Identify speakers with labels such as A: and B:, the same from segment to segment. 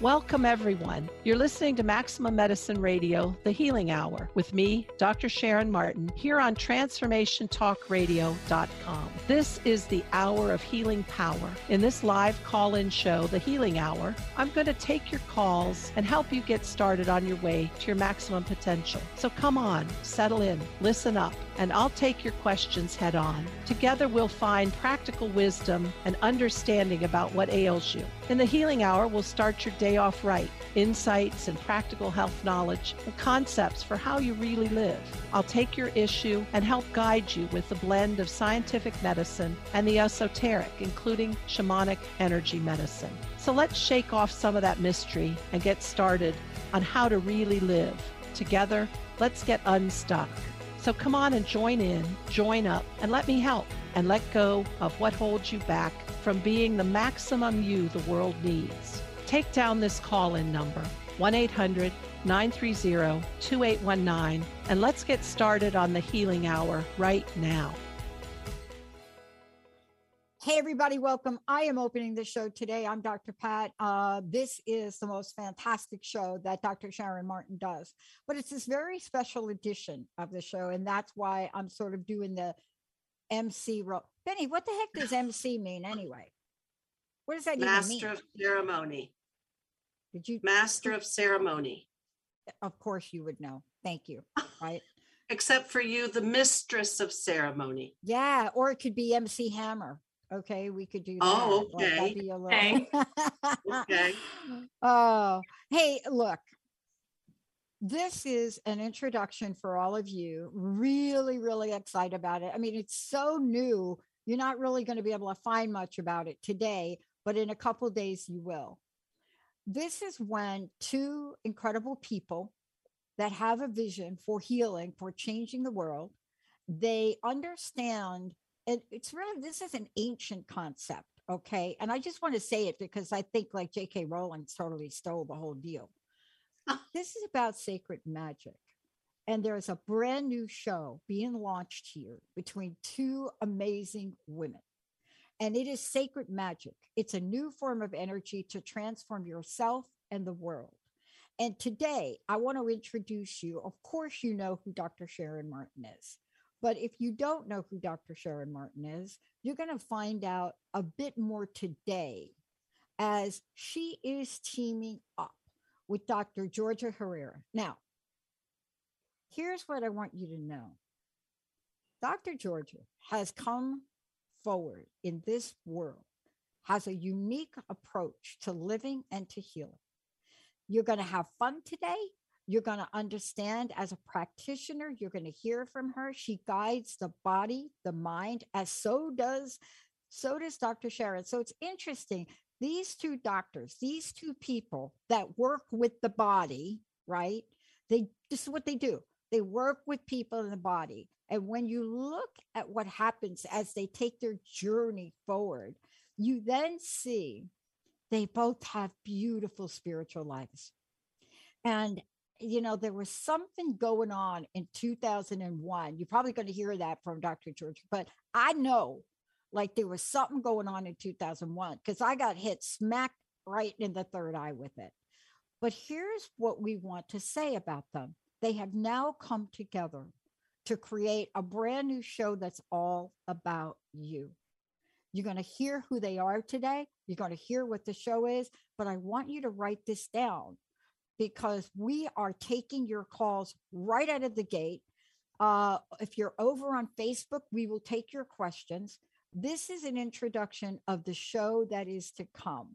A: Welcome, everyone. You're listening to Maximum Medicine Radio, The Healing Hour, with me, Dr. Sharon Martin, here on TransformationTalkRadio.com. This is the hour of healing power. In this live call in show, The Healing Hour, I'm going to take your calls and help you get started on your way to your maximum potential. So come on, settle in, listen up, and I'll take your questions head on. Together, we'll find practical wisdom and understanding about what ails you. In the Healing Hour, we'll start your day off right, insights and practical health knowledge and concepts for how you really live. I'll take your issue and help guide you with the blend of scientific medicine and the esoteric, including shamanic energy medicine. So let's shake off some of that mystery and get started on how to really live. Together, let's get unstuck. So come on and join in, join up, and let me help and let go of what holds you back from being the maximum you the world needs. Take down this call in number 1 800 930 2819 and let's get started on the healing hour right now.
B: Hey, everybody, welcome. I am opening the show today. I'm Dr. Pat. Uh, this is the most fantastic show that Dr. Sharon Martin does, but it's this very special edition of the show. And that's why I'm sort of doing the MC role. Benny, what the heck does MC mean anyway? What does that
C: Master
B: even mean?
C: Master of ceremony.
B: Did you?
C: Master of ceremony.
B: Of course, you would know. Thank you. Right?
C: Except for you, the mistress of ceremony.
B: Yeah, or it could be MC Hammer. Okay, we could do that.
C: Oh,
B: Like, that'd
C: okay.
B: be a
D: Okay.
C: Okay.
B: oh, hey, look. This is an introduction for all of you. Really, really excited about it. I mean, it's so new. You're not really going to be able to find much about it today, but in a couple of days you will. This is when two incredible people that have a vision for healing, for changing the world, they understand and it's really this is an ancient concept okay? And i just want to say it because i think like jk rowling totally stole the whole deal. This is about sacred magic and there's a brand new show being launched here between two amazing women and it is sacred magic it's a new form of energy to transform yourself and the world and today i want to introduce you of course you know who dr sharon martin is but if you don't know who Dr. Sharon Martin is, you're going to find out a bit more today as she is teaming up with Dr. Georgia Herrera. Now, here's what I want you to know Dr. Georgia has come forward in this world, has a unique approach to living and to healing. You're going to have fun today. You're going to understand as a practitioner, you're going to hear from her. She guides the body, the mind, as so does so does Dr. Sharon. So it's interesting. These two doctors, these two people that work with the body, right? They this is what they do. They work with people in the body. And when you look at what happens as they take their journey forward, you then see they both have beautiful spiritual lives. And you know, there was something going on in 2001. You're probably going to hear that from Dr. George, but I know like there was something going on in 2001 because I got hit smack right in the third eye with it. But here's what we want to say about them they have now come together to create a brand new show that's all about you. You're going to hear who they are today. You're going to hear what the show is, but I want you to write this down because we are taking your calls right out of the gate. Uh, if you're over on Facebook, we will take your questions. This is an introduction of the show that is to come.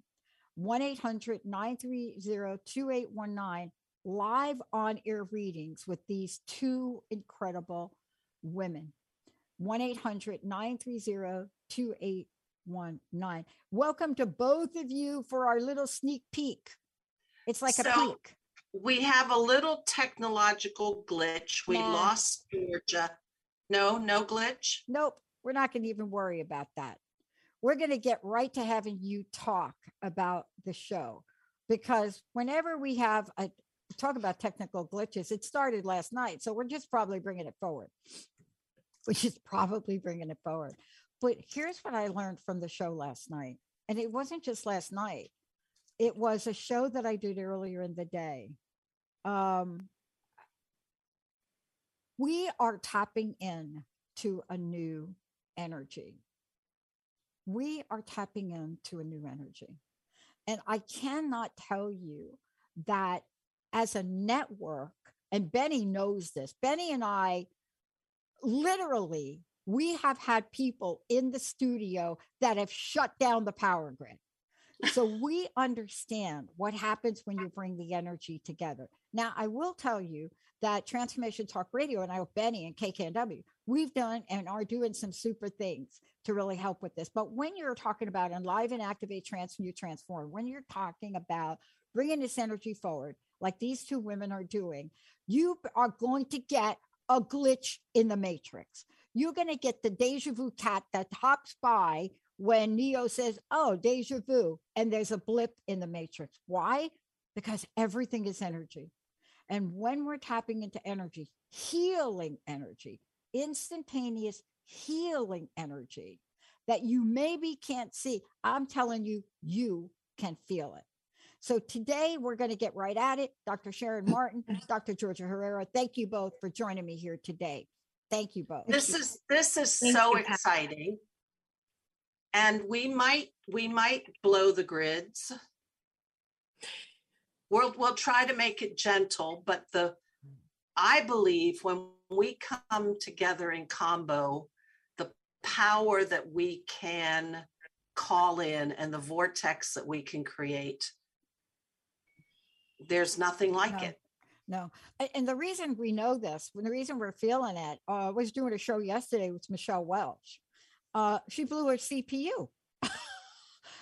B: 1 800 930 2819, live on air readings with these two incredible women. 1 800 930 2819. Welcome to both of you for our little sneak peek. It's like a peek.
C: We have a little technological glitch. We
B: Nah.
C: lost Georgia. No, no glitch.
B: Nope, we're not going to even worry about that. We're going to get right to having you talk about the show because whenever we have a talk about technical glitches, it started last night. So we're just probably bringing it forward. Which is probably bringing it forward. But here's what I learned from the show last night. And it wasn't just last night. it was a show that I did earlier in the day. Um, we are tapping in to a new energy. We are tapping into a new energy. And I cannot tell you that as a network, and Benny knows this, Benny and I literally, we have had people in the studio that have shut down the power grid so we understand what happens when you bring the energy together. Now, I will tell you that Transformation Talk Radio and I with Benny and KKNW, we've done and are doing some super things to really help with this. But when you're talking about enliven, activate, transmute, transform, when you're talking about bringing this energy forward, like these two women are doing, you are going to get a glitch in the matrix. You're going to get the deja vu cat that hops by when Neo says, Oh, deja vu, and there's a blip in the matrix. Why? Because everything is energy. And when we're tapping into energy, healing energy, instantaneous healing energy that you maybe can't see, I'm telling you, you can feel it. So today we're going to get right at it. Dr. Sharon Martin, Dr. Georgia Herrera, thank you both for joining me here today. Thank you both.
C: This is this is so exciting and we might we might blow the grids we'll we'll try to make it gentle but the i believe when we come together in combo the power that we can call in and the vortex that we can create there's nothing like
B: no,
C: it
B: no and the reason we know this the reason we're feeling it uh, I was doing a show yesterday with michelle welch uh, she blew her CPU.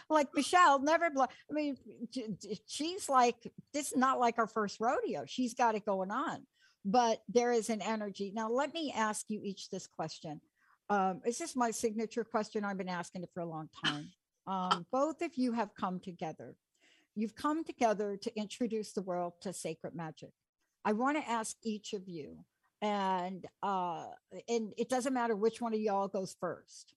B: like Michelle never blew. I mean, she's like, this is not like our first rodeo. She's got it going on, but there is an energy. Now, let me ask you each this question. Um, is this my signature question? I've been asking it for a long time. Um, both of you have come together. You've come together to introduce the world to sacred magic. I want to ask each of you, and uh, and it doesn't matter which one of y'all goes first.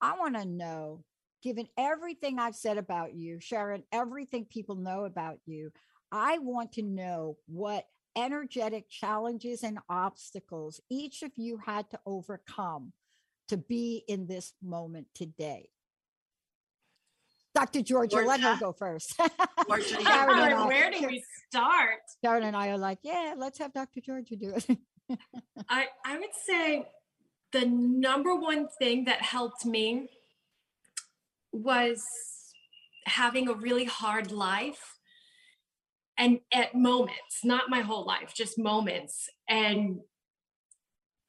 B: I want to know, given everything I've said about you, Sharon, everything people know about you, I want to know what energetic challenges and obstacles each of you had to overcome to be in this moment today. Dr. Georgia, Georgia. let her go first.
D: Georgia, where do we start?
B: Sharon and I are like, yeah, let's have Dr. Georgia do it.
D: I, I would say the number one thing that helped me was having a really hard life and at moments not my whole life just moments and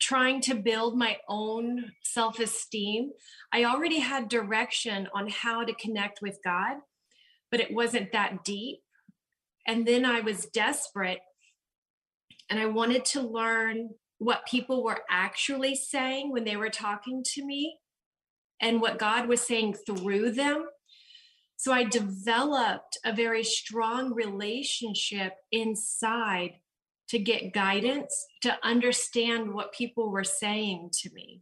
D: trying to build my own self-esteem i already had direction on how to connect with god but it wasn't that deep and then i was desperate and i wanted to learn what people were actually saying when they were talking to me and what God was saying through them. So I developed a very strong relationship inside to get guidance, to understand what people were saying to me.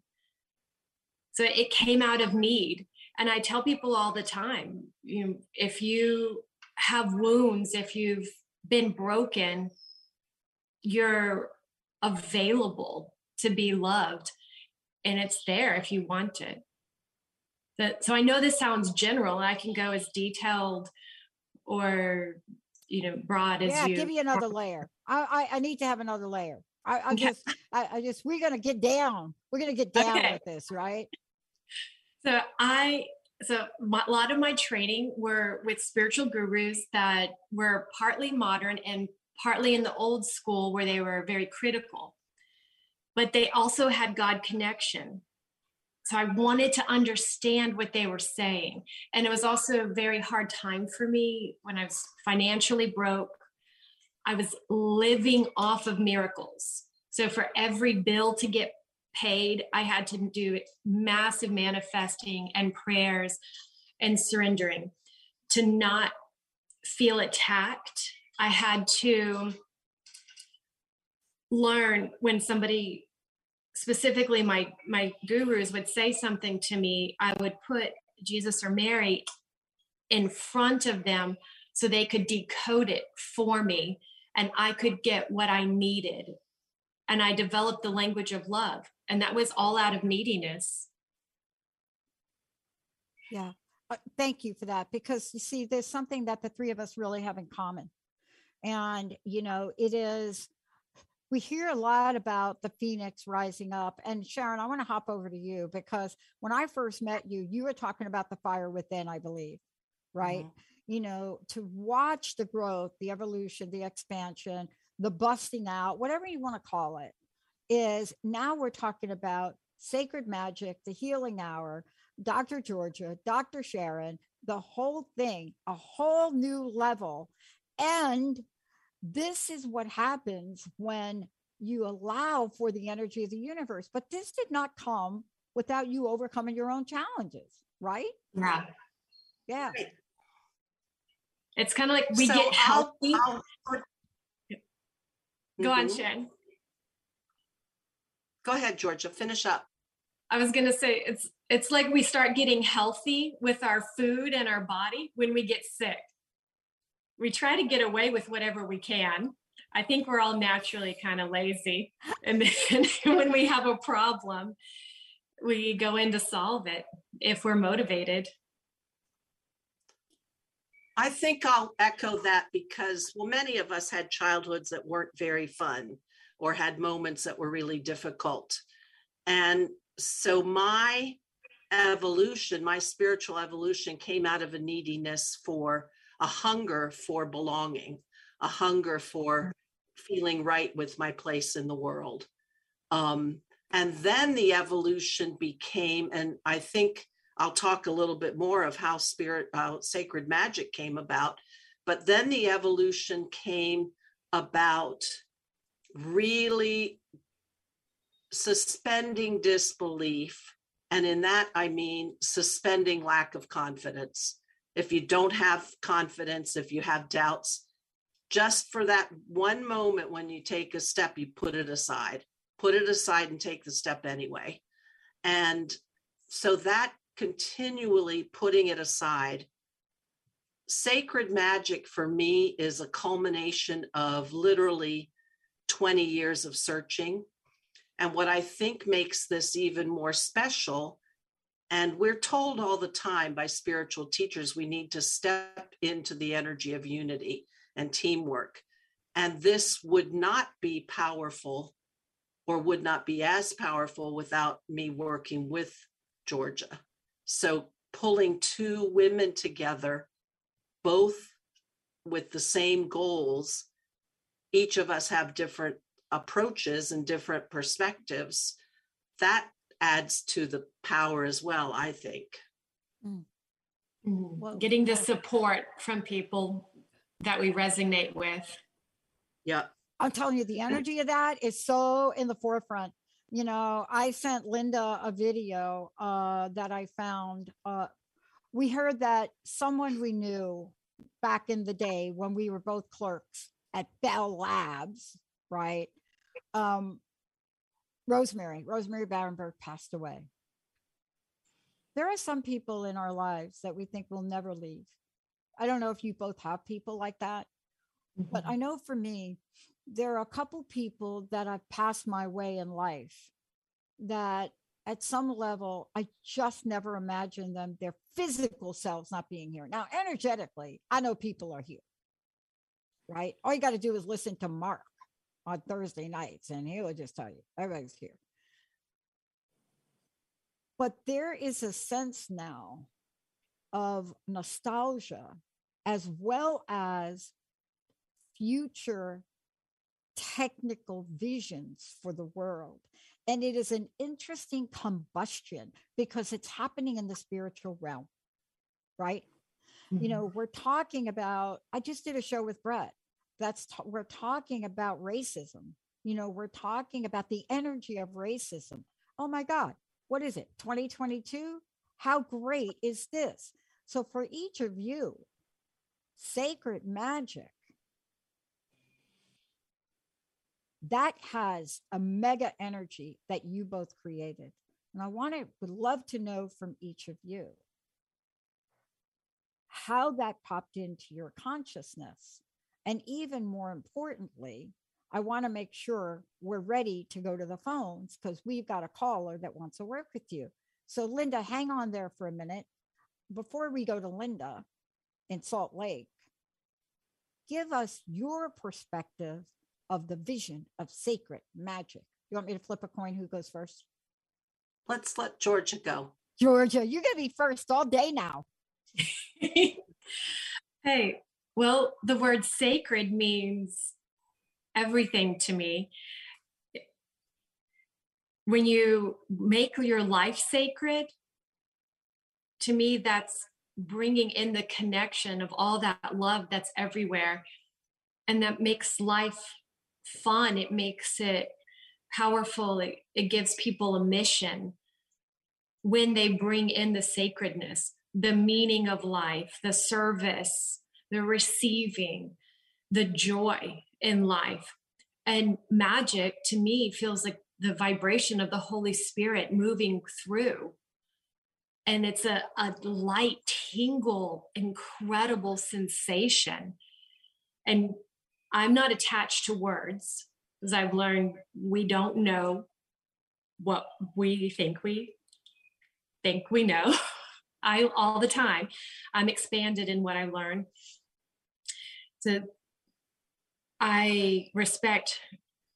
D: So it came out of need. And I tell people all the time you know, if you have wounds, if you've been broken, you're available to be loved and it's there if you want it that so i know this sounds general i can go as detailed or you know broad as you.
B: yeah
D: you
B: give you another layer i i, I need to have another layer i, I just I, I, just we're gonna get down we're gonna get down okay. with this right
D: so i so my, a lot of my training were with spiritual gurus that were partly modern and partly in the old school where they were very critical, but they also had God connection. So I wanted to understand what they were saying. And it was also a very hard time for me when I was financially broke. I was living off of miracles. So for every bill to get paid, I had to do massive manifesting and prayers and surrendering to not feel attacked I had to learn when somebody specifically my my gurus would say something to me i would put jesus or mary in front of them so they could decode it for me and I could get what I needed. And I developed the language of love. And that was all out of neediness.
B: Yeah. Uh, thank you for that because you see, there's something that the three of us really have in common. And, you know, it is, we hear a lot about the phoenix rising up. And Sharon, I want to hop over to you because when I first met you, you were talking about the fire within, I believe, right? Mm-hmm. You know, to watch the growth, the evolution, the expansion, the busting out, whatever you want to call it, is now we're talking about sacred magic, the healing hour, Dr. Georgia, Dr. Sharon, the whole thing, a whole new level. And this is what happens when you allow for the energy of the universe. But this did not come without you overcoming your own challenges, right?
D: Yeah.
B: Yeah.
D: It's kind of like we so get healthy. I'll, I'll, Go mm-hmm. on, Sharon.
C: Go ahead, Georgia. Finish up.
D: I was going to say it's it's like we start getting healthy with our food and our body when we get sick. We try to get away with whatever we can. I think we're all naturally kind of lazy. And then when we have a problem, we go in to solve it if we're motivated.
C: I think I'll echo that because, well, many of us had childhoods that weren't very fun or had moments that were really difficult. And so my evolution, my spiritual evolution came out of a neediness for a hunger for belonging, a hunger for feeling right with my place in the world. Um, and then the evolution became, and I think I'll talk a little bit more of how spirit, how sacred magic came about. But then the evolution came about really suspending disbelief. And in that, I mean suspending lack of confidence. If you don't have confidence, if you have doubts, just for that one moment when you take a step, you put it aside, put it aside and take the step anyway. And so that continually putting it aside. Sacred magic for me is a culmination of literally 20 years of searching and what I think makes this even more special, and we're told all the time by spiritual teachers, we need to step into the energy of unity and teamwork. And this would not be powerful or would not be as powerful without me working with Georgia. So pulling two women together, both with the same goals, each of us have different approaches and different perspectives, that adds to the power as well, I think.
D: Mm. Well, Getting the support from people that we resonate with.
C: Yeah.
B: I'm telling you, the energy of that is so in the forefront. You know, I sent Linda a video uh, that I found. Uh, we heard that someone we knew back in the day when we were both clerks at Bell Labs, right? um, Rosemary, Rosemary Barenberg passed away. There are some people in our lives that we think will never leave. I don't know if you both have people like that, mm-hmm. but I know for me, there are a couple people that I've passed my way in life that at some level, I just never imagined them, their physical selves not being here. Now, energetically, I know people are here, right? All you got to do is listen to Mark on Thursday nights, and he will just tell you everybody's here. But there is a sense now of nostalgia as well as future technical visions for the world. And it is an interesting combustion because it's happening in the spiritual realm, right? Mm-hmm. You know, we're talking about, I just did a show with Brett that's t- we're talking about racism you know we're talking about the energy of racism. Oh my god what is it 2022 how great is this? So for each of you sacred magic that has a mega energy that you both created. And i want to would love to know from each of you how that popped into your consciousness. And even more importantly, I want to make sure we're ready to go to the phones because we've got a caller that wants to work with you. So, Linda, hang on there for a minute. Before we go to Linda in Salt Lake, give us your perspective of the vision of sacred magic. You want me to flip a coin? Who goes first?
C: Let's let Georgia go.
B: Georgia, you're going to be first all day now.
D: hey, well, the word sacred means everything to me. When you make your life sacred, to me, that's bringing in the connection of all that love that's everywhere. And that makes life fun. It makes it powerful. It, it gives people a mission when they bring in the sacredness, the meaning of life, the service, the receiving, the joy in life. And magic to me feels like the vibration of the Holy Spirit moving through. And it's a, a light, tingle, incredible sensation. And I'm not attached to words, as I've learned we don't know what we think we think we know. I all the time. I'm expanded in what I learn. So I respect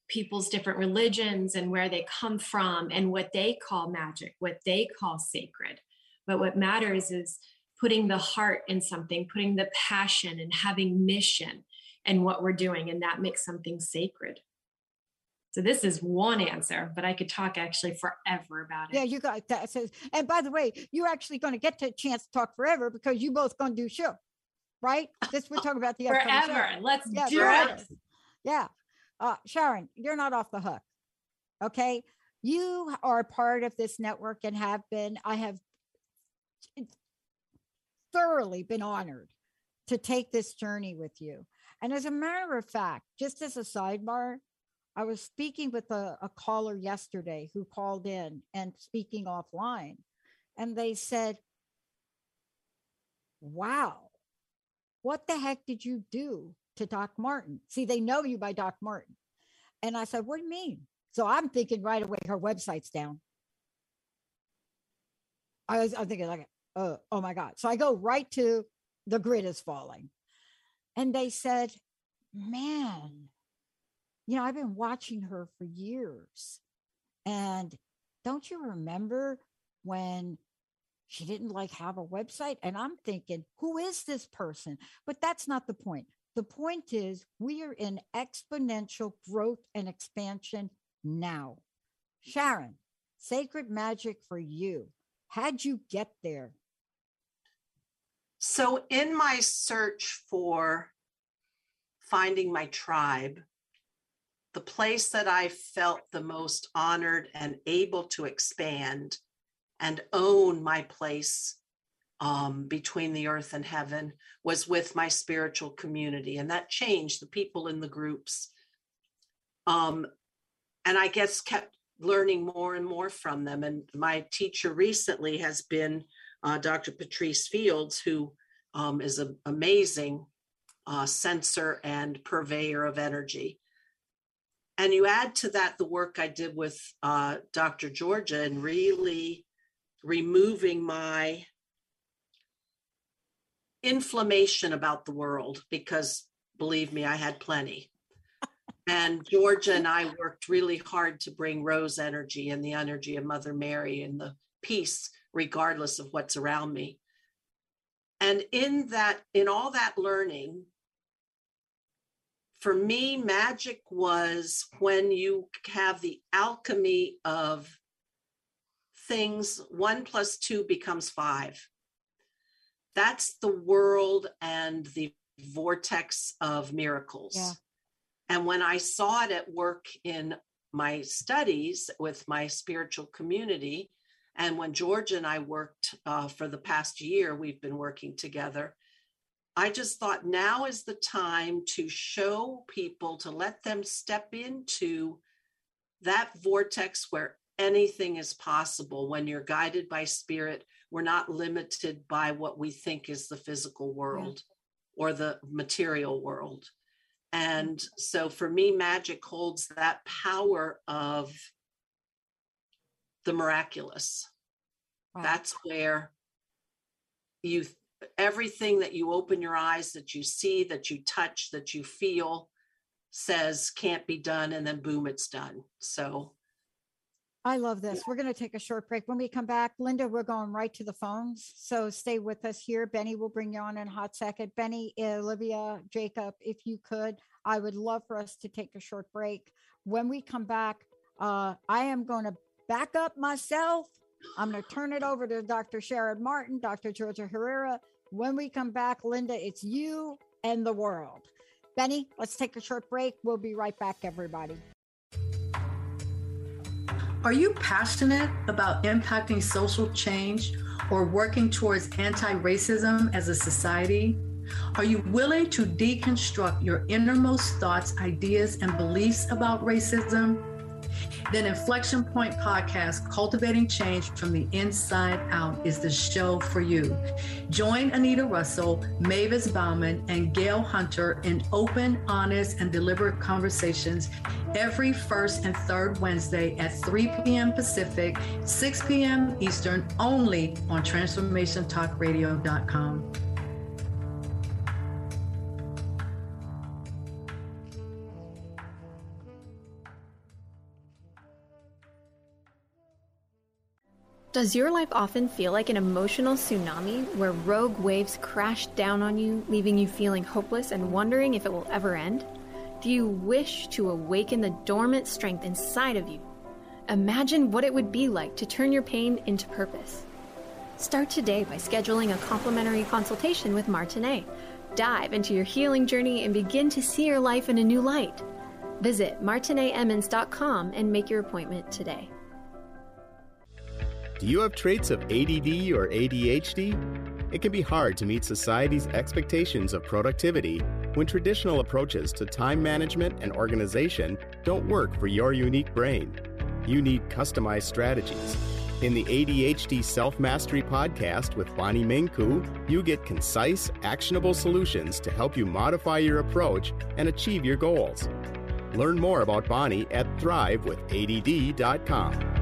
D: people's different religions and where they come from and what they call magic, what they call sacred. But what matters is putting the heart in something, putting the passion and having mission and what we're doing, and that makes something sacred. So this is one answer, but I could talk actually forever about it.
B: Yeah, you got that. And by the way, you're actually going to get to a chance to talk forever because you both going to do show, right? This we're talking about the other
D: forever. Let's yeah, do forever. it.
B: Yeah, uh, Sharon, you're not off the hook. Okay, you are part of this network and have been. I have thoroughly been honored to take this journey with you. And as a matter of fact, just as a sidebar, I was speaking with a, a caller yesterday who called in and speaking offline, and they said, Wow, what the heck did you do to Doc Martin? See, they know you by Doc Martin. And I said, What do you mean? So I'm thinking right away, her website's down. I was I'm thinking like, oh, oh my God. So I go right to the grid is falling. And they said, man, you know, I've been watching her for years. And don't you remember when she didn't like have a website? And I'm thinking, who is this person? But that's not the point. The point is, we are in exponential growth and expansion now. Sharon, sacred magic for you. How'd you get there?
C: So, in my search for finding my tribe, the place that I felt the most honored and able to expand and own my place um, between the earth and heaven was with my spiritual community. And that changed the people in the groups. Um, and I guess kept learning more and more from them. And my teacher recently has been uh, Dr. Patrice Fields, who um, is an amazing uh, sensor and purveyor of energy and you add to that the work I did with uh, Dr. Georgia and really removing my inflammation about the world because believe me, I had plenty. and Georgia and I worked really hard to bring rose energy and the energy of Mother Mary and the peace, regardless of what's around me. And in that, in all that learning, for me, magic was when you have the alchemy of things, one plus two becomes five. That's the world and the vortex of miracles. Yeah. And when I saw it at work in my studies with my spiritual community, and when George and I worked uh, for the past year, we've been working together. I just thought now is the time to show people, to let them step into that vortex where anything is possible when you're guided by spirit, we're not limited by what we think is the physical world or the material world. And so for me, magic holds that power of the miraculous.
B: Wow.
C: That's where you, everything that you open your eyes, that you see, that you touch, that you feel says can't be done. And then boom, it's done. So
B: I love this. We're going to take a short break. When we come back, Linda, we're going right to the phones. So stay with us here. Benny will bring you on in a hot second. Benny, Olivia, Jacob, if you could, I would love for us to take a short break. When we come back, uh, I am going to back up myself. I'm going to turn it over to Dr. Sharon Martin, Dr. Georgia Herrera. When we come back, Linda, it's you and the world. Benny, let's take a short break. We'll be right back, everybody.
E: Are you passionate about impacting social change or working towards anti racism as a society? Are you willing to deconstruct your innermost thoughts, ideas, and beliefs about racism? Then Inflection Point Podcast, Cultivating Change from the Inside Out, is the show for you. Join Anita Russell, Mavis Bauman, and Gail Hunter in open, honest, and deliberate conversations every first and third Wednesday at 3 p.m. Pacific, 6 p.m. Eastern, only on TransformationTalkRadio.com.
F: Does your life often feel like an emotional tsunami where rogue waves crash down on you, leaving you feeling hopeless and wondering if it will ever end? Do you wish to awaken the dormant strength inside of you? Imagine what it would be like to turn your pain into purpose. Start today by scheduling a complimentary consultation with Martinet. Dive into your healing journey and begin to see your life in a new light. Visit martinetemmons.com and make your appointment today.
G: Do you have traits of ADD or ADHD? It can be hard to meet society's expectations of productivity when traditional approaches to time management and organization don't work for your unique brain. You need customized strategies. In the ADHD Self Mastery podcast with Bonnie Mincu, you get concise, actionable solutions to help you modify your approach and achieve your goals. Learn more about Bonnie at thrivewithadd.com.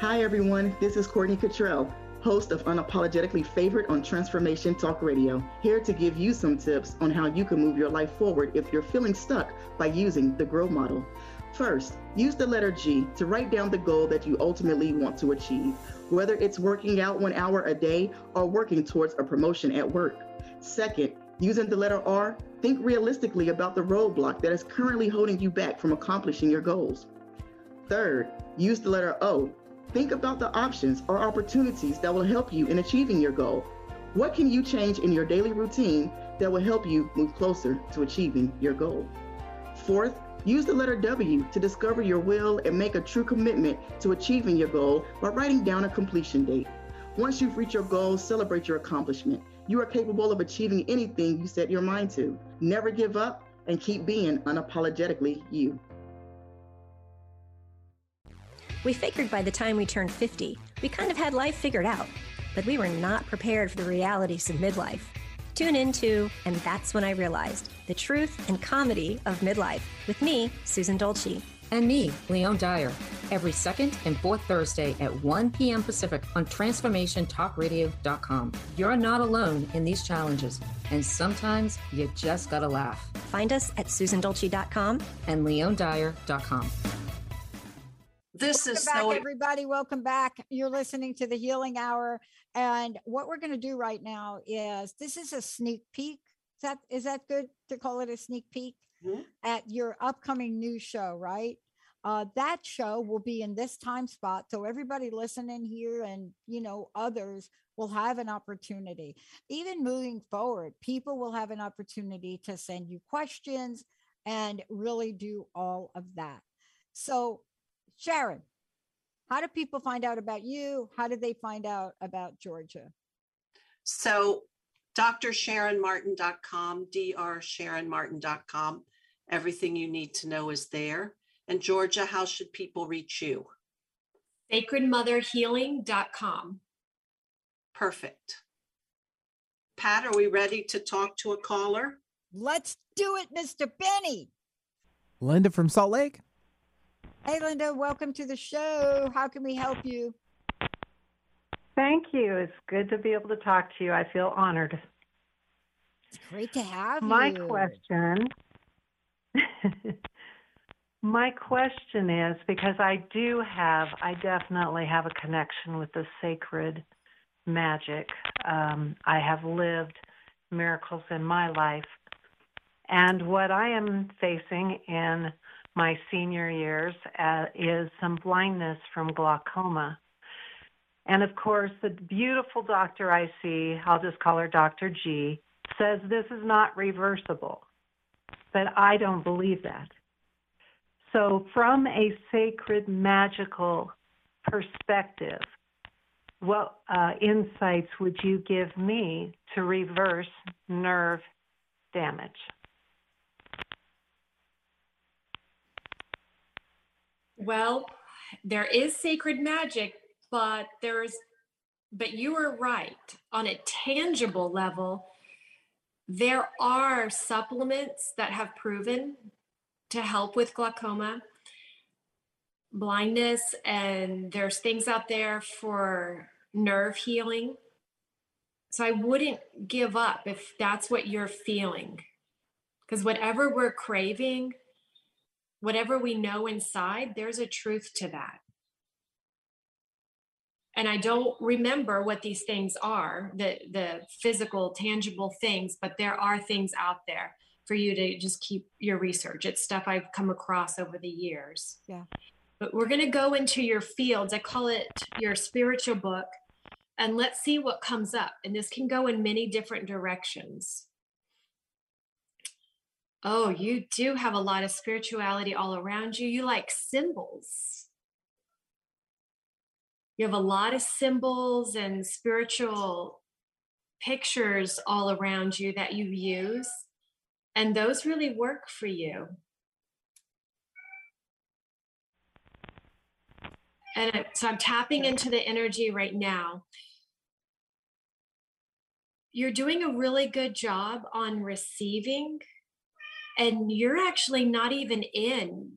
H: Hi, everyone. This is Courtney Cottrell, host of Unapologetically Favorite on Transformation Talk Radio, here to give you some tips on how you can move your life forward if you're feeling stuck by using the GROW model. First, use the letter G to write down the goal that you ultimately want to achieve, whether it's working out one hour a day or working towards a promotion at work. Second, using the letter R, think realistically about the roadblock that is currently holding you back from accomplishing your goals. Third, use the letter O Think about the options or opportunities that will help you in achieving your goal. What can you change in your daily routine that will help you move closer to achieving your goal? Fourth, use the letter W to discover your will and make a true commitment to achieving your goal by writing down a completion date. Once you've reached your goal, celebrate your accomplishment. You are capable of achieving anything you set your mind to. Never give up and keep being unapologetically you.
I: We figured by the time we turned 50, we kind of had life figured out, but we were not prepared for the realities of midlife. Tune into And That's When I Realized the truth and comedy of midlife with me, Susan Dolce.
J: And me, Leon Dyer, every second and fourth Thursday at 1 p.m. Pacific on TransformationTalkRadio.com. You're not alone in these challenges, and sometimes you just gotta laugh.
I: Find us at SusanDolce.com
J: and LeonDyer.com.
C: This
B: Welcome
C: is
B: back,
C: so
B: everybody. Welcome back. You're listening to the Healing Hour, and what we're going to do right now is this is a sneak peek. Is that is that good to call it a sneak peek
C: Mhm.
B: at your upcoming new show? Right. Uh, that show will be in this time spot, so everybody listening here and you know others will have an opportunity. Even moving forward, people will have an opportunity to send you questions and really do all of that. So Sharon, how do people find out about you? How did they find out about Georgia?
C: So drsharonmartin.com, drsharonmartin.com. Everything you need to know is there. And Georgia, how should people reach you?
D: sacredmotherhealing.com.
C: Perfect. Pat, are we ready to talk to a caller?
B: Let's do it, Mr. Benny.
K: Linda from Salt Lake.
B: Hey, Linda, welcome to the show. How can we help you?
L: Thank you. It's good to be able to talk to you. I feel honored.
B: It's great to have you.
L: My
B: you.
L: question My question is because I do have, I definitely have a connection with the sacred magic. Um, I have lived miracles in my life. And what I am facing in my senior years uh, is some blindness from glaucoma. And of course, the beautiful doctor I see, I'll just call her Dr. G, says this is not reversible. But I don't believe that. So, from a sacred, magical perspective, what uh, insights would you give me to reverse nerve damage?
D: Well, there is sacred magic, but there's but you are right. On a tangible level, there are supplements that have proven to help with glaucoma, blindness, and there's things out there for nerve healing. So I wouldn't give up if that's what you're feeling. Because whatever we're craving, whatever we know inside, there's a truth to that. And I don't remember what these things are, the the physical, tangible things, but there are things out there for you to just keep your research. It's stuff I've come across over the years.
B: Yeah.
D: But we're going to go into your fields. I call it your spiritual book. And let's see what comes up. And this can go in many different directions. Oh, you do have a lot of spirituality all around you. You like symbols. You have a lot of symbols and spiritual pictures all around you that you use. And those really work for you. And so I'm tapping into the energy right now. You're doing a really good job on receiving, and you're actually not even in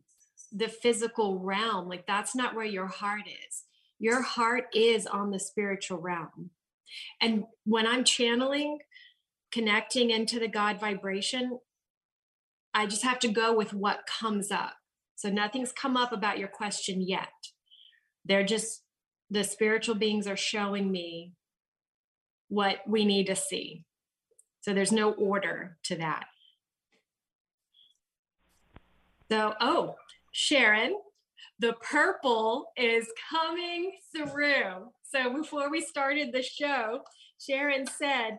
D: the physical realm. Like, that's not where your heart is. Your heart is on the spiritual realm. And when I'm channeling, connecting into the God vibration, I just have to go with what comes up. So nothing's come up about your question yet. They're just, the spiritual beings are showing me what we need to see. So there's no order to that. So, oh, Sharon, the purple is coming through. So before we started the show, Sharon said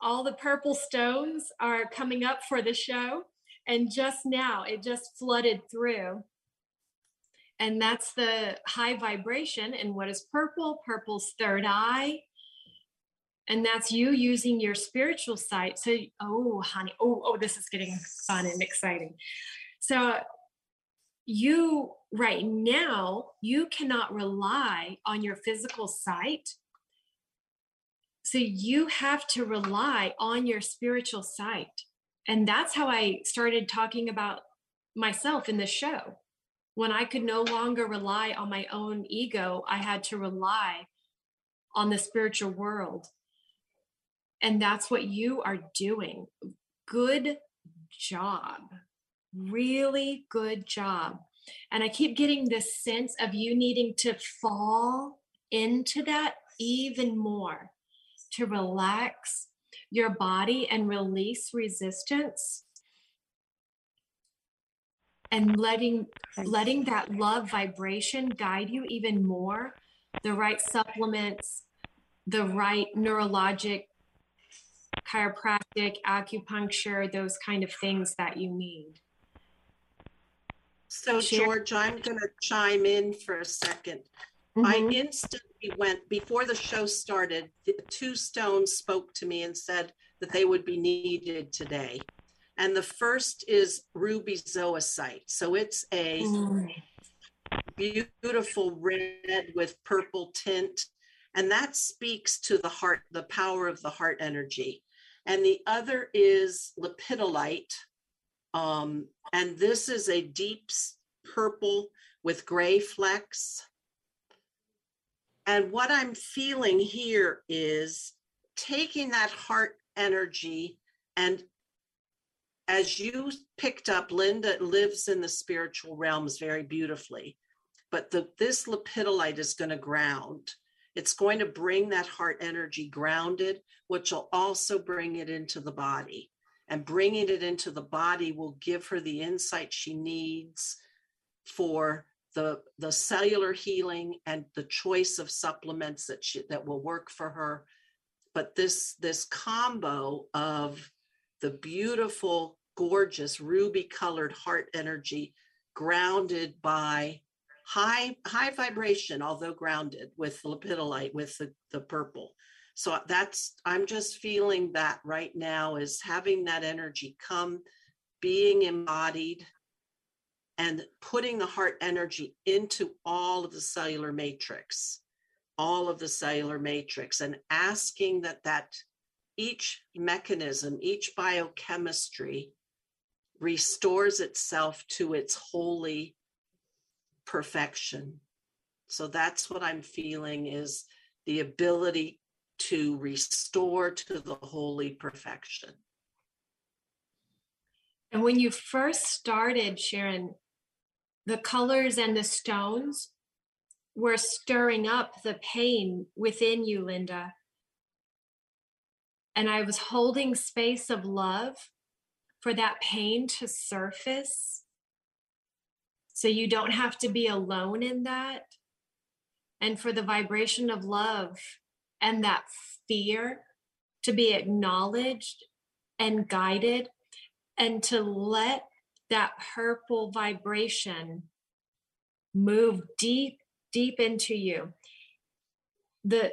D: all the purple stones are coming up for the show. And just now it just flooded through. And that's the high vibration. And what is purple? Purple's third eye. And that's you using your spiritual sight. So, oh, honey, oh, oh, this is getting fun and exciting. So, you right now, you cannot rely on your physical sight. So, you have to rely on your spiritual sight. And that's how I started talking about myself in the show. When I could no longer rely on my own ego, I had to rely on the spiritual world. And that's what you are doing. Good job. Really good job. And I keep getting this sense of you needing to fall into that even more, to relax your body and release resistance and letting letting that love vibration guide you even more. The right supplements the right neurologic chiropractic acupuncture those kind of things that you need
C: so george i'm going to chime in for a 2nd mm-hmm. i instantly went before the show started the two stones spoke to me and said that they would be needed today and the first is ruby zoisite. So it's a mm. beautiful red with purple tint. And that speaks to the heart, the power of the heart energy. And the other is lepidolite. Um, and this is a deep purple with gray flecks. And what I'm feeling here is taking that heart energy and as you picked up, Linda lives in the spiritual realms very beautifully. But the, this lepidolite is going to ground. It's going to bring that heart energy grounded, which will also bring it into the body. And bringing it into the body will give her the insight she needs for the, the cellular healing and the choice of supplements that she, that will work for her. But this this combo of the beautiful, gorgeous ruby colored heart energy grounded by high high vibration although grounded with lepidolite with the, the purple so uh, that's i'm just feeling that right now is having that energy come being embodied and putting the heart energy into all of the cellular matrix all of the cellular matrix and asking that that each mechanism each biochemistry restores itself to its holy perfection. So that's what i'm feeling is the ability to restore to the holy perfection
D: and when you first started sharon the colors and the stones were stirring up the pain within you, Linda. And I was holding space of love for that pain to surface. So you don't have to be alone in that. And for the vibration of love and that fear to be acknowledged and guided and to let that purple vibration move deep, deep into you. The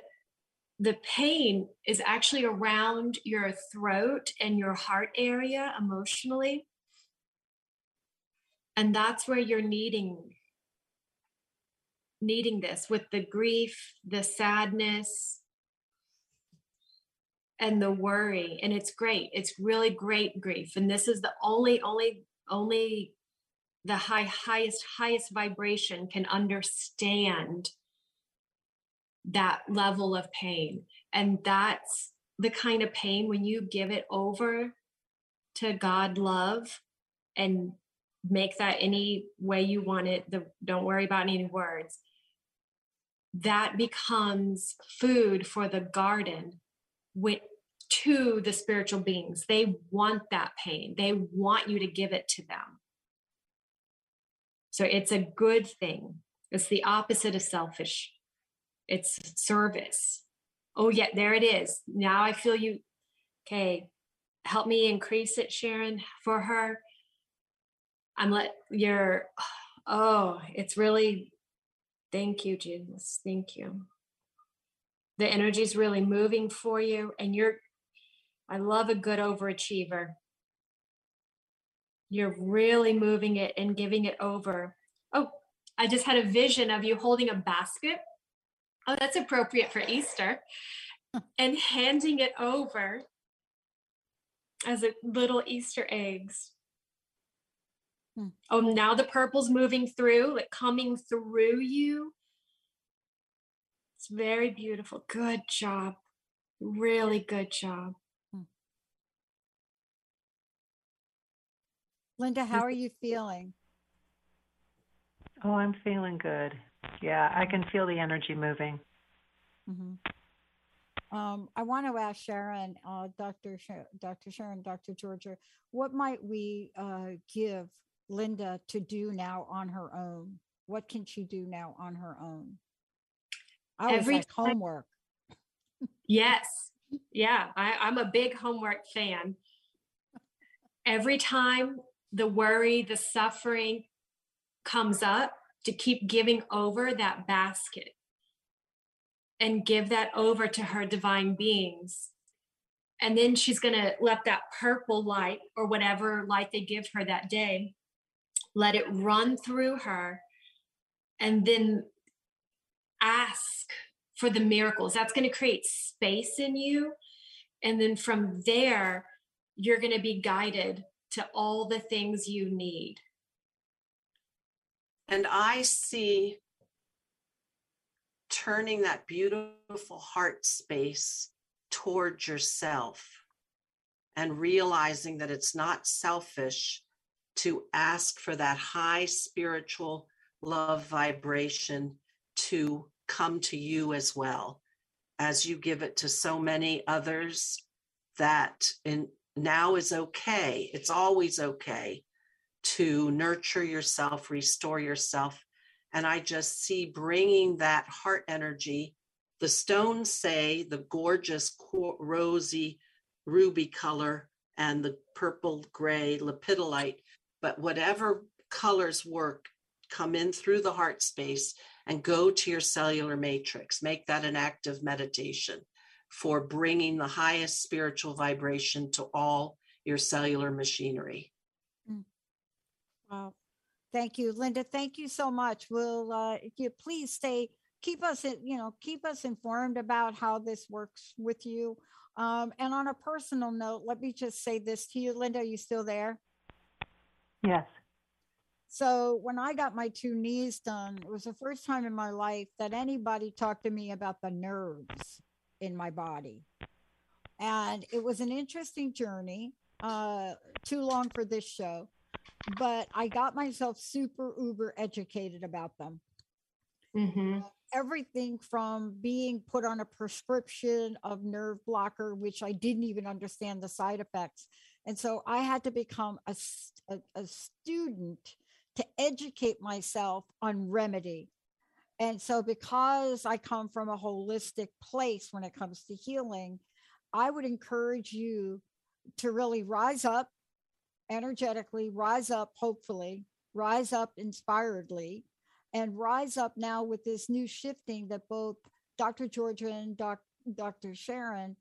D: the pain is actually around your throat and your heart area emotionally. And that's where you're needing needing this with the grief, the sadness, and the worry. And it's great. It's really great grief. And this is the only, only only the high highest highest vibration can understand that level of pain and that's the kind of pain when you give it over to god love and make that any way you want it the, don't worry about any words that becomes food for the garden to the spiritual beings. They want that pain, they want you to give it to them. So it's a good thing. It's the opposite of selfish, it's service. Oh, yeah, there it is. Now I feel you. Okay, help me increase it, Sharon, for her. I'm let your, oh, it's really, thank you, Jesus. Thank you. The energy is really moving for you, and you're I love a good overachiever. You're really moving it and giving it over. Oh, I just had a vision of you holding a basket. Oh, that's appropriate for Easter. and handing it over as a little Easter eggs. Hmm. Oh, now the purple's moving through, like coming through you. It's very beautiful. Good job. Really good job.
B: Linda, how are you feeling?
L: Oh, I'm feeling good. Yeah, I can feel the energy moving.
B: Mm-hmm. Um, I want to ask Sharon, uh, Dr. Sh- Dr. Sharon, Dr. Georgia, what might we uh, give Linda to do now on her own? What can she do now on her own? I was Every like time- homework.
D: yes. Yeah, I, I'm a big homework fan. Every time the worry, the suffering comes up, to keep giving over that basket and give that over to her divine beings. And then she's going to let that purple light or whatever light they give her that day, let it run through her and then ask for the miracles. That's going to create space in you. And then from there, you're going to be guided to all the things you need.
C: And I see turning that beautiful heart space towards yourself and realizing that it's not selfish to ask for that high spiritual love vibration to come to you as well as you give it to so many others that in now is okay it's always okay to nurture yourself restore yourself. And i just see bringing that heart energy. The stones say the gorgeous rosy ruby color and the purple gray lepidolite but whatever colors work come in through the heart space and go to your cellular matrix. Make that an active meditation for bringing the highest spiritual vibration to all your cellular machinery.
B: Mm. Wow. Thank you, Linda. Thank you so much. Will uh, you please stay, keep us, you know, keep us informed about how this works with you. Um, and on a personal note, let me just say this to you, Linda. Are you still there?
L: Yes.
B: So when I got my two knees done, it was the first time in my life that anybody talked to me about the nerves in my body. And it was an interesting journey, uh, too long for this show, but I got myself super uber educated about them. Mm-hmm. Uh, everything from being put on a prescription of nerve blocker, which I didn't even understand the side effects. And so I had to become a, a, a student to educate myself on remedy. And so, because I come from a holistic place when it comes to healing, I would encourage you to really rise up energetically, rise up, hopefully, rise up inspiredly, and rise up now with this new shifting that both Dr. Georgia and Doc, Dr. Sharon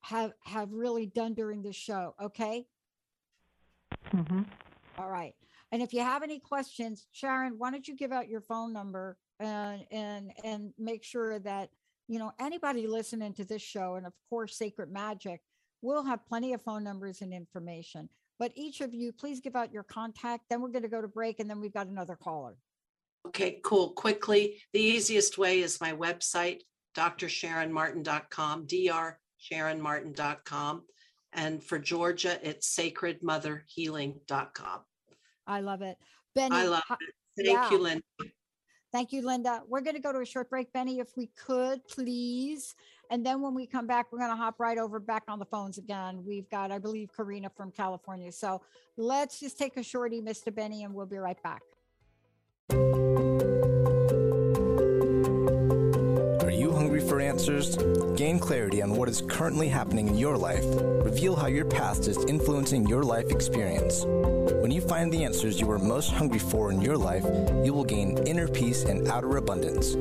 B: have have really done during the show. Okay. Mm-hmm. All right. And if you have any questions, Sharon, why don't you give out your phone number and and and make sure that you know anybody listening to this show and of course Sacred Magic will have plenty of phone numbers and information. But each of you, please give out your contact. Then we're going to go to break, and then we've got another caller.
C: Okay, cool. Quickly, the easiest way is my website, drsharonmartin.com, drsharonmartin.com. And for Georgia, it's sacredmotherhealing.com.
B: I love it. Benny.
C: I love it. Thank yeah. you, Linda.
B: Thank you, Linda. We're going to go to a short break, Benny, if we could, please. And then when we come back, we're going to hop right over back on the phones again. We've got, I believe, Karina from California. So let's just take a shorty, Mr. Benny, and we'll be right back.
M: For answers, gain clarity on what is currently happening in your life, reveal how your past is influencing your life experience. When you find the answers you are most hungry for in your life, you will gain inner peace and outer abundance.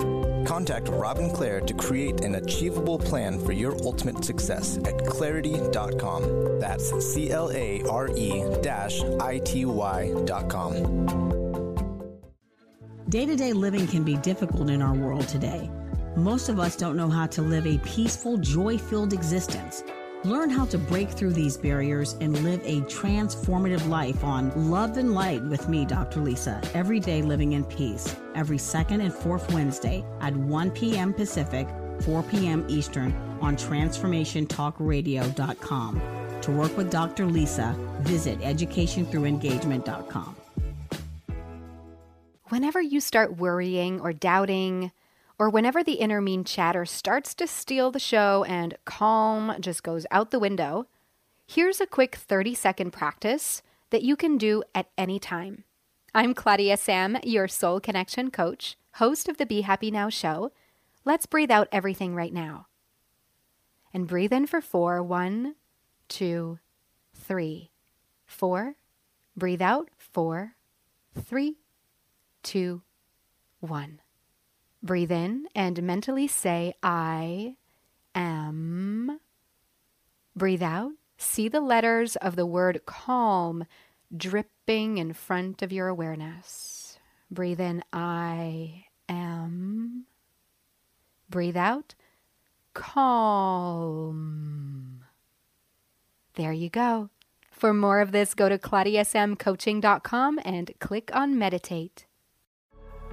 M: Contact Robin Clare to create an achievable plan for your ultimate success at clareity.com. That's C L A R E I T Y.com.
N: Day to day living can be difficult in our world today. Most of us don't know how to live a peaceful, joy filled existence. Learn how to break through these barriers and live a transformative life on Love and Light with me, Dr. Lisa, every day living in peace, every second and fourth Wednesday at 1 p.m. Pacific, 4 p.m. Eastern on transformationtalkradio.com. To work with Dr. Lisa, visit educationthroughengagement.com.
O: Whenever you start worrying or doubting, or whenever the inner mean chatter starts to steal the show and calm just goes out the window, here's a quick 30 second practice that you can do at any time. I'm Claudia Sam, your soul connection coach, host of the Be Happy Now show. Let's breathe out everything right now. And breathe in for four. One, two, three, four. Breathe out. Four, three, two, one. Breathe in and mentally say, I am. Breathe out. See the letters of the word calm dripping in front of your awareness. Breathe in, I am. Breathe out. Calm. There you go. For more of this, go to claudiasmcoaching.com and click on meditate.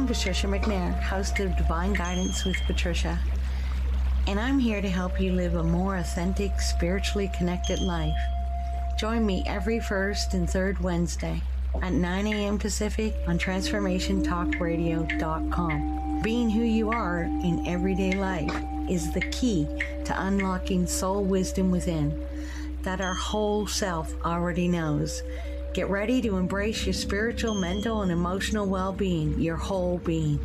P: I'm Patricia McNair, host of Divine Guidance with Patricia and I'm here to help you live a more authentic, spiritually connected life. Join me every first and third Wednesday at 9 a.m. Pacific on TransformationTalkRadio.com. Being who you are in everyday life is the key to unlocking soul wisdom within that our whole self already knows Get ready to embrace your spiritual, mental, and emotional well being, your whole being.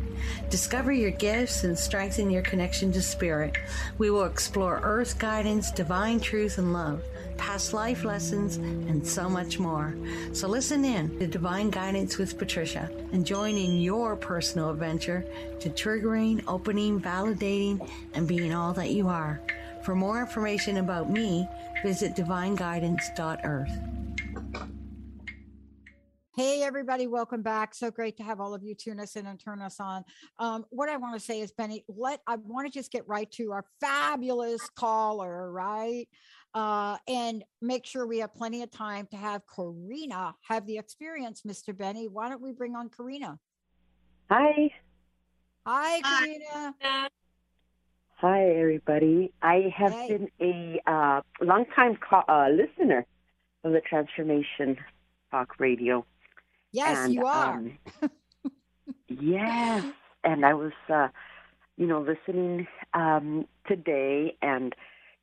P: Discover your gifts and strengthen your connection to spirit. We will explore earth guidance, divine truth, and love, past life lessons, and so much more. So listen in to Divine Guidance with Patricia and join in your personal adventure to triggering, opening, validating, and being all that you are. For more information about me, visit divineguidance.earth.
B: Hey, everybody, welcome back. So great to have all of you tune us in and turn us on. Um, what I want to say is, Benny, let I want to just get right to our fabulous caller, right? Uh, and make sure we have plenty of time to have Karina have the experience, Mr. Benny. Why don't we bring on Karina?
Q: Hi.
B: Hi, Karina.
Q: Hi, everybody. I have
B: Hey.
Q: been a uh, long-time co- uh, listener of the Transformation Talk Radio.
B: Yes,
Q: And,
B: you are.
Q: um, yes, and I was, uh, you know, listening um, today, and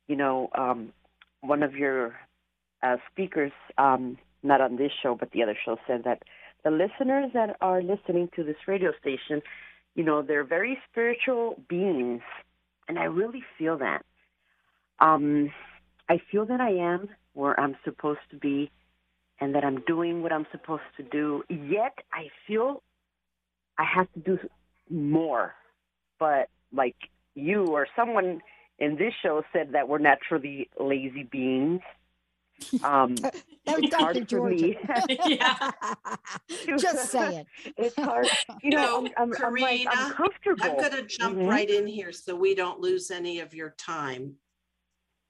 Q: you know, um, one of your uh, speakers, um, not on this show but the other show, said that the listeners that are listening to this radio station, you know, they're very spiritual beings, and I really feel that. Um, I feel that I am where I'm supposed to be and that I'm doing what I'm supposed to do. Yet I feel I have to do more. But like you or someone in this show said that we're naturally lazy beings. Um,
B: That was
Q: it's hard
B: Dr.
Q: for me.
B: Just saying.
Q: it's hard. You know,
C: No,
Q: I'm, I'm, I'm like, I'm
C: Karina,
Q: comfortable.
C: I'm going to jump
Q: Mhm.
C: right in here so we don't lose any of your time.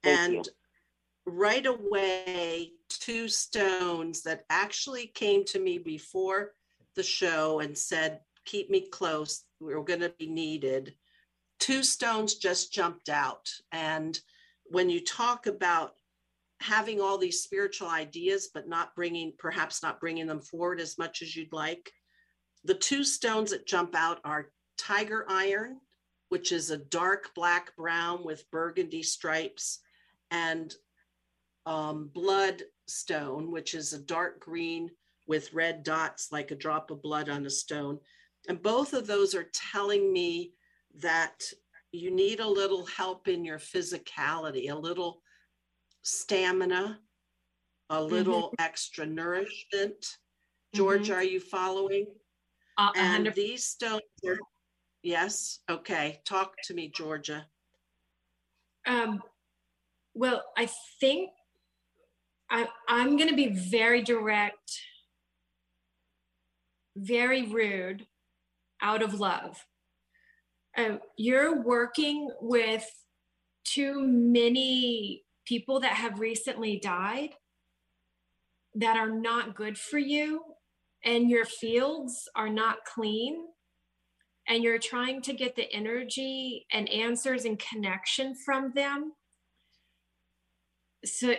Q: Thank
C: and
Q: you.
C: right away, two stones that actually came to me before the show and said, Keep me close. We're going to be needed. Two stones just jumped out. And when you talk about having all these spiritual ideas, but not bringing, perhaps not bringing them forward as much as you'd like, the two stones that jump out are tiger iron, which is a dark black brown with burgundy stripes, and um, blood stone, which is a dark green with red dots like a drop of blood on a stone. And both of those are telling me that you need a little help in your physicality, a little stamina, a little extra nourishment. George,
D: Mhm.
C: are you following?
D: Uh,
C: and
D: hundred-
C: these stones are, yes, okay. Talk to me, Georgia.
D: Um, well, I think I, I'm going to be very direct, very rude, out of love. Uh, you're working with too many people that have recently died that are not good for you, and your fields are not clean and you're trying to get the energy and answers and connection from them so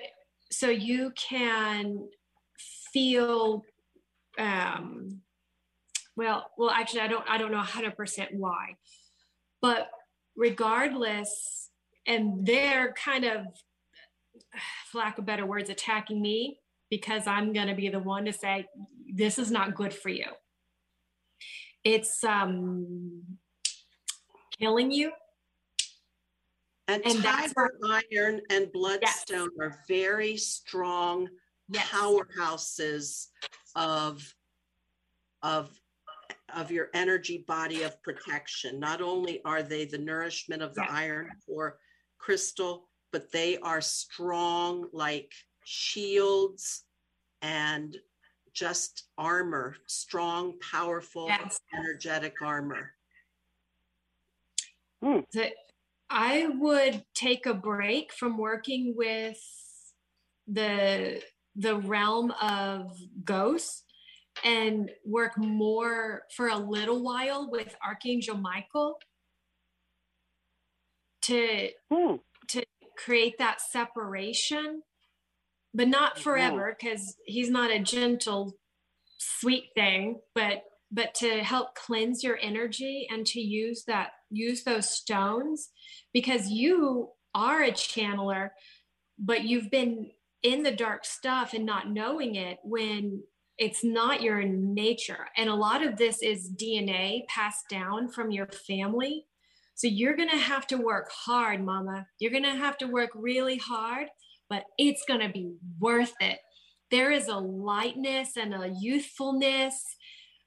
D: so you can feel um well well actually i don't i don't know 100% why but regardless and they're kind of for lack of better words attacking me because i'm going to be the one to say this is not good for you it's um killing you.
C: And,
D: And
C: iron and bloodstone are very strong powerhouses of of of your energy body of protection. Not only are they the nourishment of the
D: Yeah.
C: iron or crystal, but they are strong like shields and just armor, strong, powerful,
D: Yes.
C: energetic armor.
D: that I would take a break from working with the the realm of ghosts and work more for a little while with Archangel Michael to hmm. to create that separation but not mm-hmm. forever because he's not a gentle sweet thing but but to help cleanse your energy and to use that use those stones because you are a channeler but you've been in the dark stuff and not knowing it when it's not your nature. And a lot of this is dna passed down from your family. So you're going to have to work hard mama. You're going to have to work really hard but it's going to be worth it. There is a lightness and a youthfulness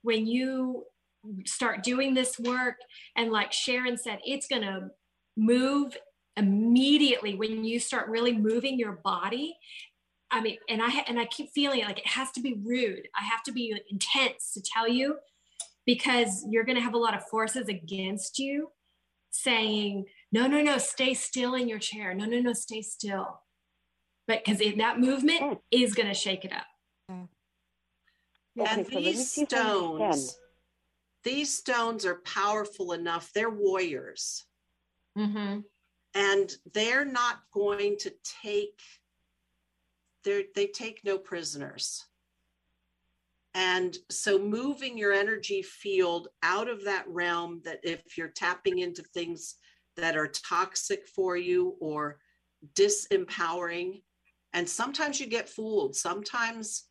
D: when you start doing this work. And like sharon said it's going to move immediately when you start really moving your body. I mean and i and i keep feeling like it has to be rude. I have to be intense to tell you because you're going to have a lot of forces against you saying no no no stay still in your chair. No no no stay still. But because that movement oh. is going to shake it up.
C: And
Q: Okay, so
C: these
Q: see if I understand.
C: stones, these stones are powerful enough. They're warriors.
D: Mm-hmm.
C: And they're not going to take, they they take no prisoners. And so moving your energy field out of that realm that if you're tapping into things that are toxic for you or disempowering, and sometimes you get fooled. Sometimes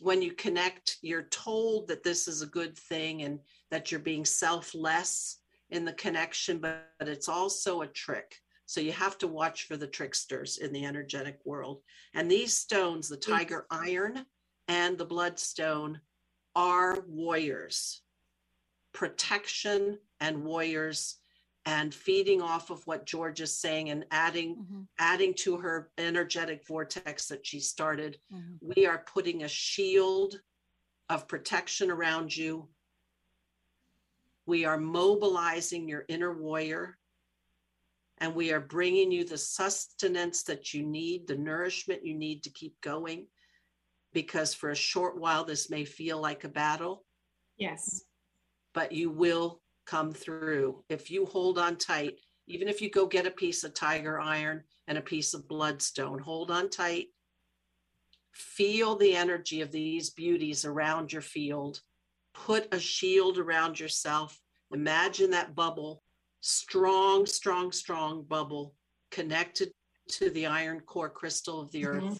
C: when you connect, you're told that this is a good thing and that you're being selfless in the connection, but, but it's also a trick. So you have to watch for the tricksters in the energetic world. And these stones, the mm. tiger iron and the bloodstone, are warriors, protection and warriors, and feeding off of what George is saying and adding mm-hmm. adding to her energetic vortex that she started. Mm-hmm. We are putting a shield of protection around you. We are mobilizing your inner warrior and we are bringing you the sustenance that you need, the nourishment you need to keep going. Because for a short while, this may feel like a battle,
D: yes
C: but you will come through. If you hold on tight, even if you go get a piece of tiger iron and a piece of bloodstone, hold on tight. Feel the energy of these beauties around your field. Put a shield around yourself. Imagine that bubble, strong, strong, strong bubble connected to the iron core crystal of the mm-hmm. earth.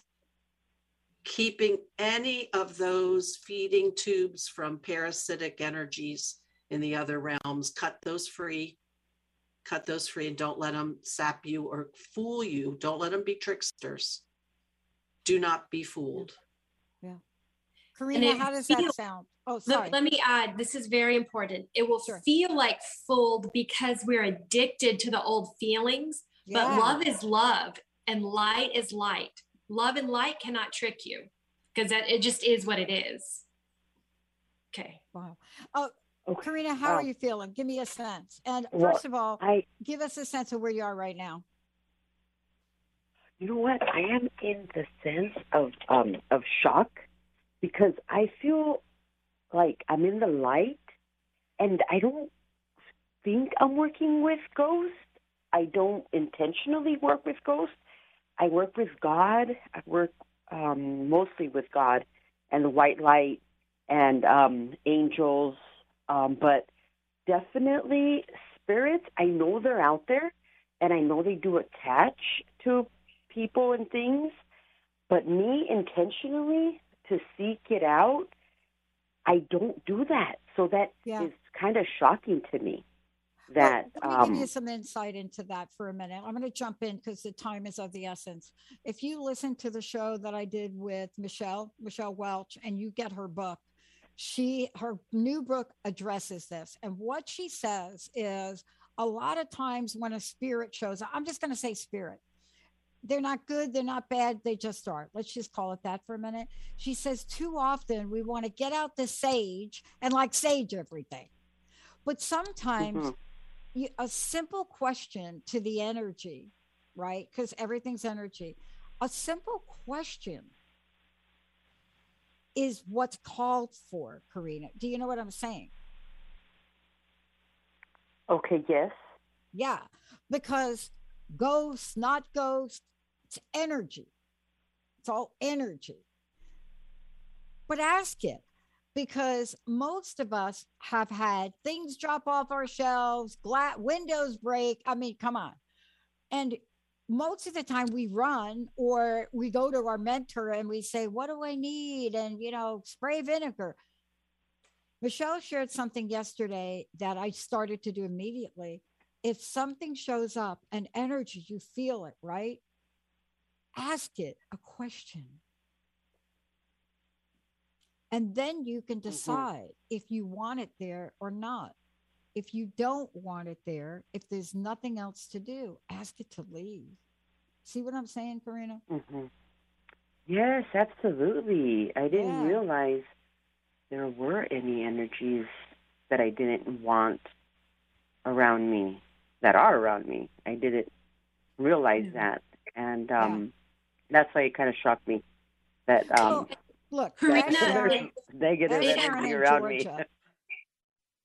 C: Keeping any of those feeding tubes from parasitic energies in the other realms, cut those free. Cut those free and don't let them sap you or fool you. Don't let them be tricksters. Do not be fooled.
B: Yeah.
D: And
B: Karina,
D: it
B: how does
D: feel-
B: that sound? Oh,
D: Let-
B: sorry.
D: Let, me add, this is very important. It will feel like fooled because we're addicted to the old feelings,
B: Yeah.
D: but love is love and light is light. Love and light cannot trick you because that it just is what it is. Okay.
B: Wow. Oh, Karina, how
Q: Wow.
B: are you feeling? Give me a sense. And
Q: Well,
B: first of all,
Q: I-
B: give us a sense of where you are right now.
Q: You know what? I am in the sense of um of shock because I feel like I'm in the light and I don't think I'm working with ghosts. I don't intentionally work with ghosts. I work with God. I work um, mostly with God and the white light and um, angels, um, but definitely spirits. I know they're out there, and I know they do attach to people and things. But me intentionally to seek it out, I don't do that. So that is
B: Yeah.
Q: kind of shocking to me that
B: Let me
Q: um,
B: give you some insight into that for a minute. I'm going to jump in because the time is of the essence. If you listen to the show that I did with Michelle, Michelle Welch, and you get her book, she her new book addresses this. And what she says is a lot of times when a spirit shows up, I'm just going to say spirit. They're not good, they're not bad, they just are. Let's just call it that for a minute. She says too often we want to get out the sage and like sage everything. But sometimes
Q: Mhm.
B: you, a simple question to the energy, right? Because everything's energy. A simple question is what's called for, Karina. Do you know what I'm saying?
Q: okay, yes,
B: Yeah, because ghosts, not ghosts, it's energy. It's all energy. But ask it because most of us have had things drop off our shelves, glass windows break. I mean, come on. And most of the time we run or we go to our mentor and we say, What do I need? And, you know, spray vinegar. Michelle shared something yesterday that I started to do immediately. If something shows up, an energy, you feel it, right? Ask it a question. And then you can decide if you want it there or not. If you don't want it there, if there's nothing else to do, ask it to leave. See what I'm saying, Karina?
Q: hmm yes, absolutely. I didn't
B: Yeah.
Q: realize there were any energies that I didn't want around me that are around me. I didn't realize that, and um, that's why it kind of shocked me that um,
B: Look,
D: Karina,
Q: there's negative energy
B: in
Q: around me.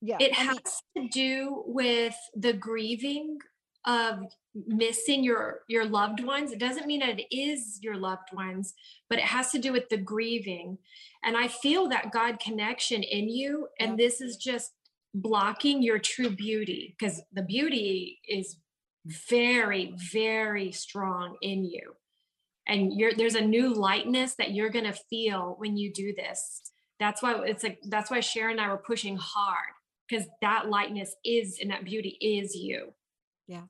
B: Yeah,
D: it
B: I mean-
D: has to do with the grieving of missing your your loved ones. It doesn't mean it is your loved ones but it has to do with the grieving. And i feel that god connection in you and this is just blocking your true beauty because the beauty is very very strong in you and you're there's a new lightness that you're going to feel when you do this. That's why it's like that's why sharon and i were pushing hard because that lightness is and that beauty is you.
B: Yeah.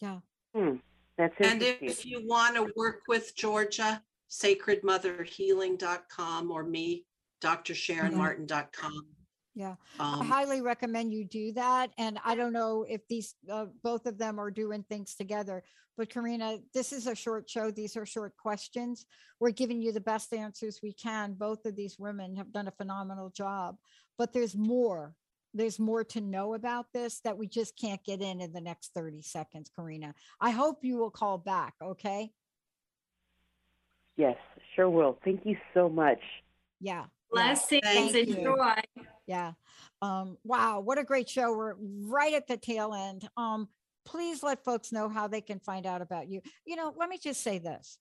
B: Yeah.
Q: Hmm, that's
C: And if you want to work with Georgia, sacredmotherhealing.com or me, drsharonmartin.com.
B: Yeah,
C: Um,
B: I highly recommend you do that. And I don't know if these uh, both of them are doing things together, but Karina, this is a short show. These are short questions. We're giving you the best answers we can. Both of these women have done a phenomenal job, but there's more. There's more to know about this that we just can't get in in the next 30 seconds, Karina. I hope you will call back. Okay.
Q: Yes, sure will. Thank you so much.
B: Yeah.
D: Blessings.
B: Thank you. Yeah. Um, wow, what a great show. We're right at the tail end. Um, please let folks know how they can find out about you. You know, let me just say this.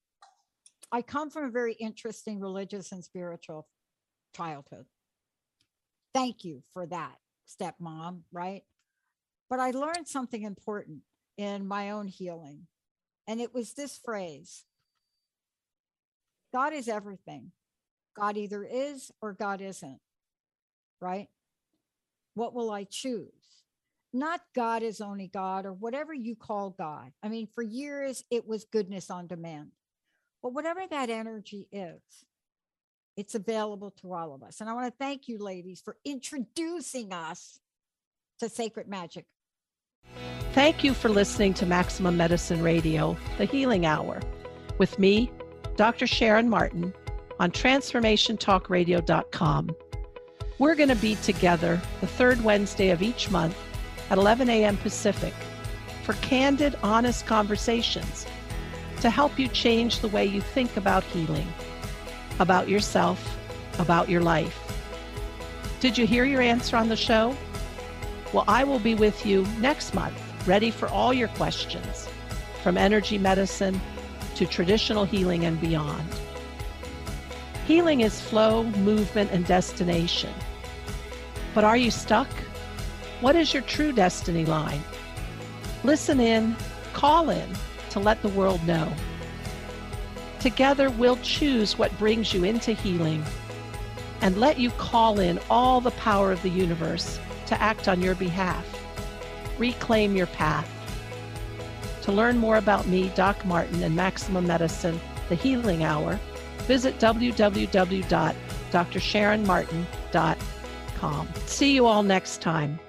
B: I come from a very interesting religious and spiritual childhood. Thank you for that, stepmom, right? But I learned something important in my own healing. And it was this phrase God is everything. God either is or God isn't, right? What will I choose? Not God is only God or whatever you call God. I mean, for years it was goodness on demand. But whatever that energy is, it's available to all of us. And I want to thank you, ladies, for introducing us to sacred magic.
A: Thank you for listening to Maximum Medicine Radio, the Healing Hour, with me, Dr. Sharon Martin, on TransformationTalkRadio.com. We're going to be together the third Wednesday of each month at 11 a.m. Pacific for candid, honest conversations to help you change the way you think about healing, about yourself, about your life. Did you hear your answer on the show? Well, I will be with you next month, ready for all your questions, from energy medicine to traditional healing and beyond. Healing is flow, movement, and destination. But are you stuck? What is your true destiny line? Listen in, call in to let the world know. Together, we'll choose what brings you into healing
C: and let you call in all the power of the universe to act on your behalf. Reclaim your path. To learn more about me, Doc Martin, and Maximum Medicine, the Healing Hour, visit www.drsharonmartin.com. See you all next time.